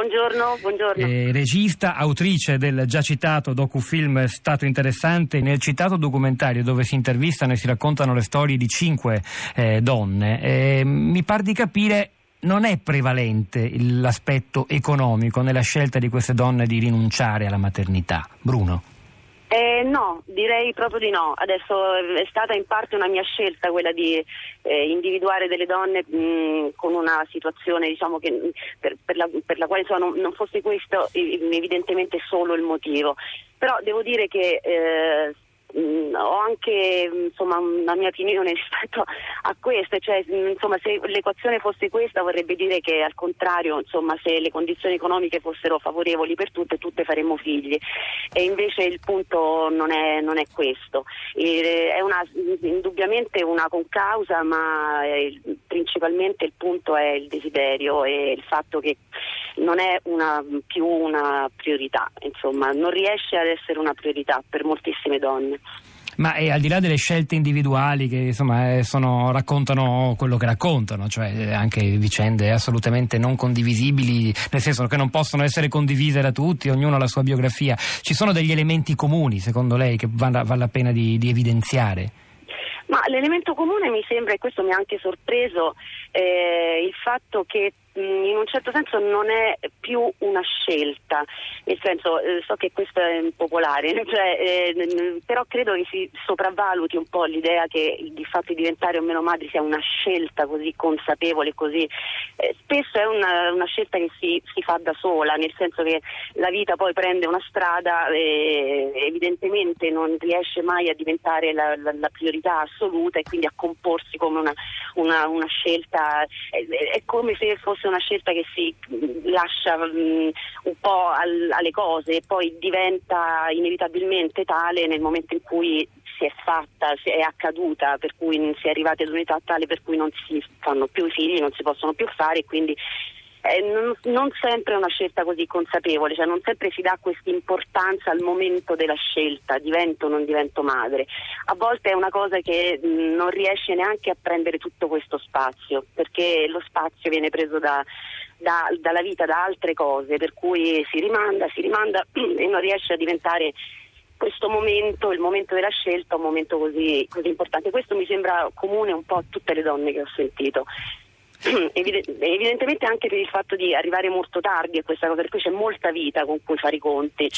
Buongiorno, buongiorno. Eh, regista, autrice del già citato docufilm Stato Interessante, nel citato documentario dove si intervistano e si raccontano le storie di cinque eh, donne, eh, mi par di capire non è prevalente l'aspetto economico nella scelta di queste donne di rinunciare alla maternità. Bruno. Eh, no, direi proprio di no. Adesso è stata in parte una mia scelta quella di eh, individuare delle donne mh, con una situazione diciamo, che, per, per, la, per, la, quale insomma, non, non, fosse questo evidentemente solo il motivo. Però devo dire che eh, Mm, ho anche insomma, una mia opinione rispetto a questo, cioè, mm, insomma, se l'equazione fosse questa vorrebbe dire che al contrario insomma, se le condizioni economiche fossero favorevoli per tutte, tutte faremmo figli. E invece il punto non è, non è questo, e, è una, indubbiamente una concausa ma eh, principalmente il punto è il desiderio e il fatto che non è una, più una priorità, insomma, non riesce ad essere una priorità per moltissime donne. Ma eh, al di là delle scelte individuali che insomma, eh, sono, raccontano quello che raccontano, cioè eh, anche vicende assolutamente non condivisibili, nel senso che non possono essere condivise da tutti, ognuno ha la sua biografia, ci sono degli elementi comuni secondo lei che vale, vale la pena di, di evidenziare? Ma l'elemento comune mi sembra, e questo mi ha anche sorpreso, eh, il fatto che in un certo senso non è più una scelta, nel senso eh, so che questo è impopolare, cioè, eh, però credo che si sopravvaluti un po' l'idea che il fatto di diventare o meno madri sia una scelta così consapevole, così eh, spesso è una, una, scelta che si, si, fa da sola, nel senso che la vita poi prende una strada e evidentemente non riesce mai a diventare la, la, la priorità assoluta e quindi a comporsi come una, una, una scelta, è, è come se fosse fosse una scelta che si lascia um, un po' al, alle cose e poi diventa inevitabilmente tale nel momento in cui si è fatta, si è accaduta, per cui si è arrivati ad un'età tale per cui non si fanno più i figli, non si possono più fare e quindi eh, non, non, sempre è una scelta così consapevole, cioè non sempre si dà questa importanza al momento della scelta, divento o non divento madre. A volte è una cosa che mh, non riesce neanche a prendere tutto questo spazio, perché lo spazio viene preso da, da, dalla vita, da altre cose, per cui si rimanda, si rimanda e non riesce a diventare questo momento, il momento della scelta, un momento così, così importante. Questo mi sembra comune un po' a tutte le donne che ho sentito. evidentemente anche per il fatto di arrivare molto tardi a questa cosa, per cui c'è molta vita con cui fare i conti.